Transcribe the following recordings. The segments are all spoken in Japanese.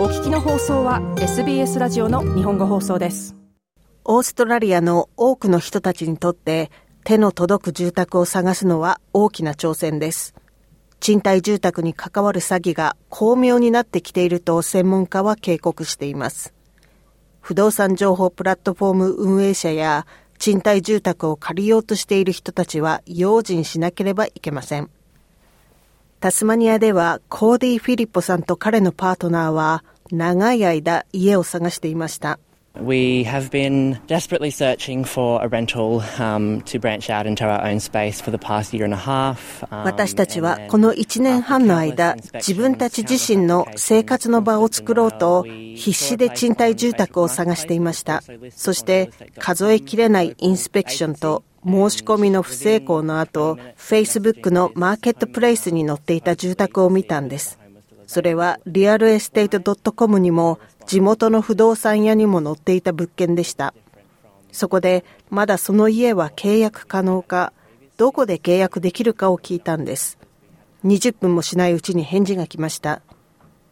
お聞きの放送は SBS ラジオの日本語放送です。オーストラリアの多くの人たちにとって手の届く住宅を探すのは大きな挑戦です。賃貸住宅に関わる詐欺が巧妙になってきていると専門家は警告しています。不動産情報プラットフォーム運営者や賃貸住宅を借りようとしている人たちは用心しなければいけません。タスマニアではコーディ・フィリッポさんと彼のパートナーは長い間家を探していました。We have been desperately searching for a rental um, to branch out into our own space for the past year and a half. Um, 私たちはこの1年半の間、自分たち自身の生活の場を作ろうと必死で賃貸住宅を探していました。そして数えきれないインスペクションと申し込みの不成功の後、Facebook のマーケットプレイスに載っていた住宅を見たんです。それはリアルエステート .com にも地元の不動産屋にも載っていた物件でした。そこでまだその家は契約可能か、どこで契約できるかを聞いたんです。20分もしないうちに返事が来ました。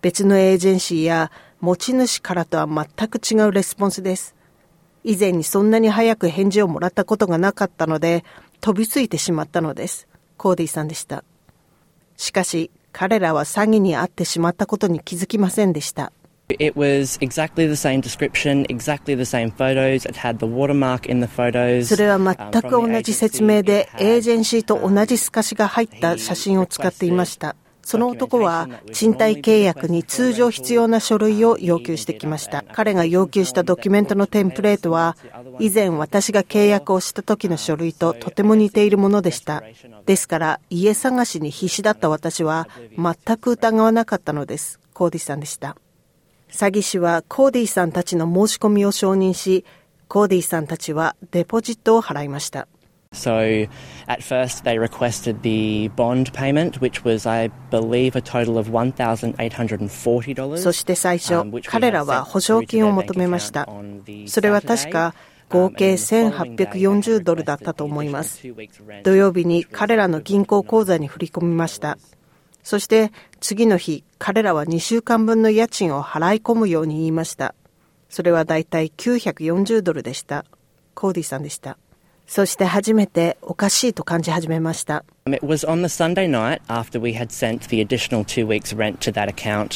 別のエージェンシーや持ち主からとは全く違うレスポンスです。以前にそんなに早く返事をもらったことがなかったので、飛びついてしまったのです。コーディさんでした。しかし、彼らは詐欺に遭ってしまったことに気づきませんでした。It was exactly the same description, exactly the same photos. It had the watermark in the photos. それは全く同じ説明で、エージェンシーと同じ透かしが入った写真を使っていました。その男は賃貸契約に通常必要な書類を要求してきました。彼が要求したドキュメントのテンプレートは、以前私が契約をした時の書類ととても似ているものでした。ですから家探しに必死だった私は全く疑わなかったのです。コーディさんでした。詐欺師はコーディさんたちの申し込みを承認し、コーディさんたちはデポジットを払いました。So at first they requested the bond payment, which was, I believe, a total of $1,840. そして最初、彼らは保証金を求めました。それは確か合計1840ドルだったと思います。土曜日に彼らの銀行口座に振り込みました。そして次の日、彼らは2週間分の家賃を払い込むように言いました。それはだいたい940ドルでした。コーディさんでした。そして初めておかしいと感じ始めました。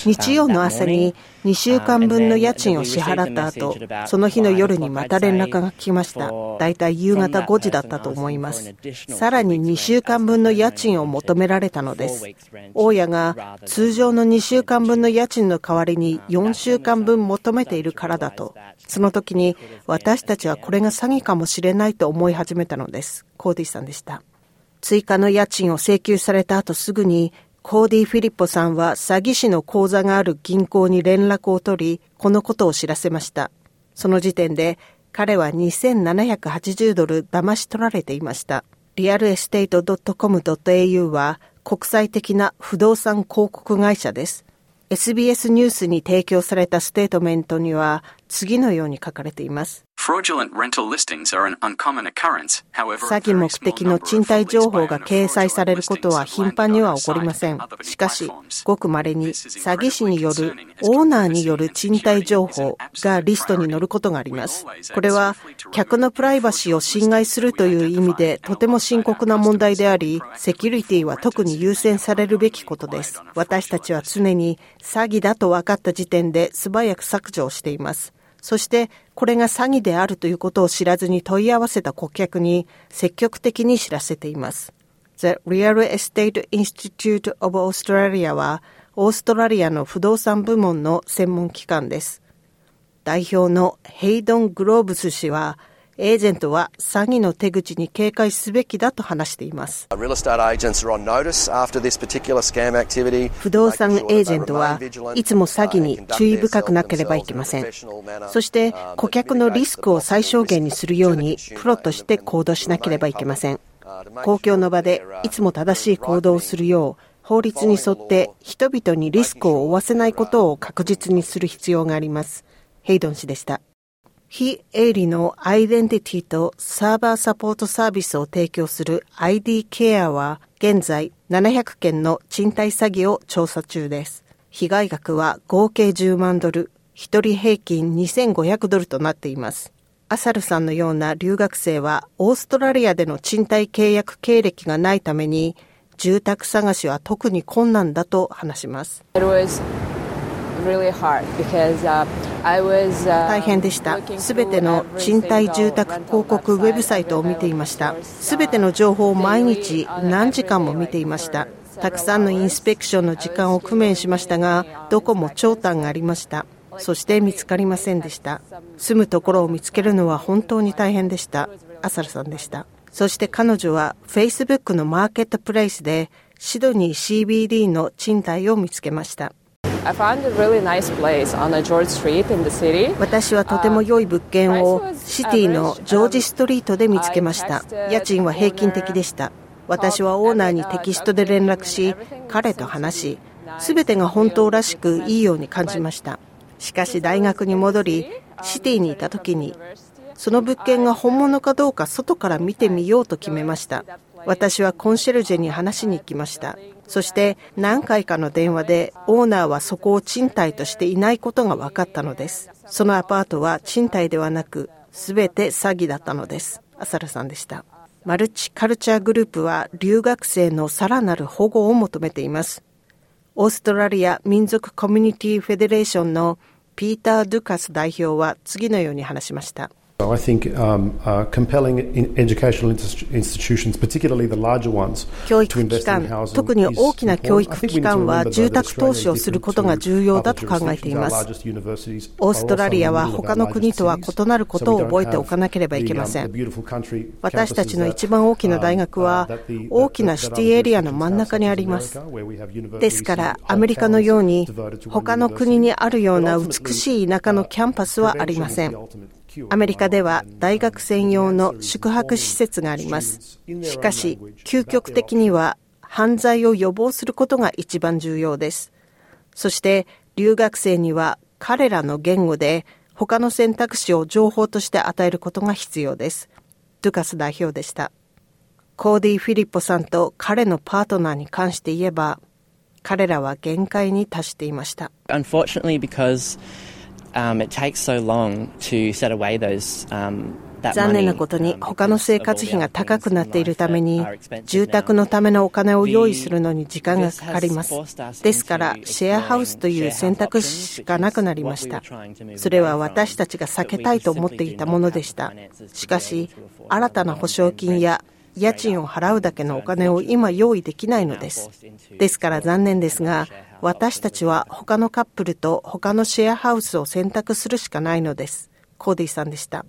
日曜の朝に2週間分の家賃を支払った後、その日の夜にまた連絡が来ました。だいたい夕方5時だったと思います。さらに2週間分の家賃を求められたのです。大家が通常の2週間分の家賃の代わりに4週間分求めているからだと。その時に私たちはこれが詐欺かもしれないと思い始めたのです。コーディさんでした。追加の家賃を請求された後すぐに、コーディ・フィリッポさんは詐欺師の口座がある銀行に連絡を取り、このことを知らせました。その時点で彼は2780ドル騙し取られていました。 realestate.com.au は国際的な不動産広告会社です。SBS ニュースに提供されたステートメントには次のように書かれています。詐欺目的の賃貸情報が掲載されることは頻繁には起こりません。しかし、ごく稀に詐欺師によるオーナーによる賃貸情報がリストに載ることがあります。これは客のプライバシーを侵害するという意味でとても深刻な問題であり、セキュリティは特に優先されるべきことです。私たちは常に詐欺だと分かった時点で素早く削除をしています。そしてこれが詐欺であるということを知らずに問い合わせた顧客に積極的に知らせています。The Real Estate Institute of Australia はオーストラリアの不動産部門の専門機関です。代表のヘイドン・グローブス氏はエージェントは詐欺の手口に警戒すべきだと話しています。不動産エージェントはいつも詐欺に注意深くなければいけません。そして顧客のリスクを最小限にするようにプロとして行動しなければいけません。公共の場でいつも正しい行動をするよう法律に沿って人々にリスクを負わせないことを確実にする必要があります。ヘイドン氏でした。非営利のアイデンティティとサーバーサポートサービスを提供する ID ケアは現在700件の賃貸詐欺を調査中です。被害額は合計10万ドル、1人平均2500ドルとなっています。アサルさんのような留学生はオーストラリアでの賃貸契約経歴がないために住宅探しは特に困難だと話します。大変でした。すべての賃貸住宅広告ウェブサイトを見ていました。すべての情報を毎日何時間も見ていました。たくさんのインスペクションの時間を工面しましたが、どこも長短がありました。そして見つかりませんでした。住むところを見つけるのは本当に大変でした。アサルさんでした。そして彼女は Facebook のマーケットプレイスでシドニー CBD の賃貸を見つけました。私はとても良い物件をシティのジョージストリートで見つけました。家賃は平均的でした。私はオーナーにテキストで連絡し、彼と話し、すべてが本当らしくいいように感じました。しかし大学に戻り、シティにいた時に、その物件が本物かどうか外から見てみようと決めました。私はコンシェルジェに話しに行きました。そして何回かの電話でオーナーはそこを賃貸としていないことが分かったのです。そのアパートは賃貸ではなく、すべて詐欺だったのです。アサルさんでした。マルチカルチャーグループは留学生のさらなる保護を求めています。オーストラリア民族コミュニティフェデレーションのピーター・ドゥカス代表は次のように話しました。I think um, uh, compelling educational institutions, particularly the larger ones, 教育機関、特に大きな教育機関は住宅投資をすることが重要だと考えています。オーストラリアは他の国とは異なることを覚えておかなければいけません。私たちの一番大きな大学は大きなシティエリアの真ん中にあります。ですからアメリカのように他の国にあるような美しい田舎のキャンパスはありません。アメリカでは大学専用の宿泊施設があります。しかし、究極的には犯罪を予防することが一番重要です。そして留学生には彼らの言語で他の選択肢を情報として与えることが必要です。ドゥカス代表でした。コーディ・フィリッポさんと彼のパートナーに関して言えば、彼らは限界に達していました。Um, it takes so long to set away those um, 残念なことに他の生活費が高くなっているために住宅のためのお金を用意するのに時間がかかります。ですからシェアハウスという選択肢しかなくなりました。それは私たちが避けたいと思っていたものでした。しかし新たな保証金や家賃を払うだけのお金を今用意できないのです。ですから残念ですが、私たちは他のカップルと他のシェアハウスを選択するしかないのです。コーディさんでした。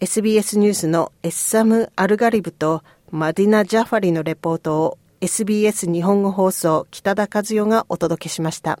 SBS ニュースのエッサム・アルガリブとマディナ・ジャファリのレポートを SBS 日本語放送北田和代がお届けしました。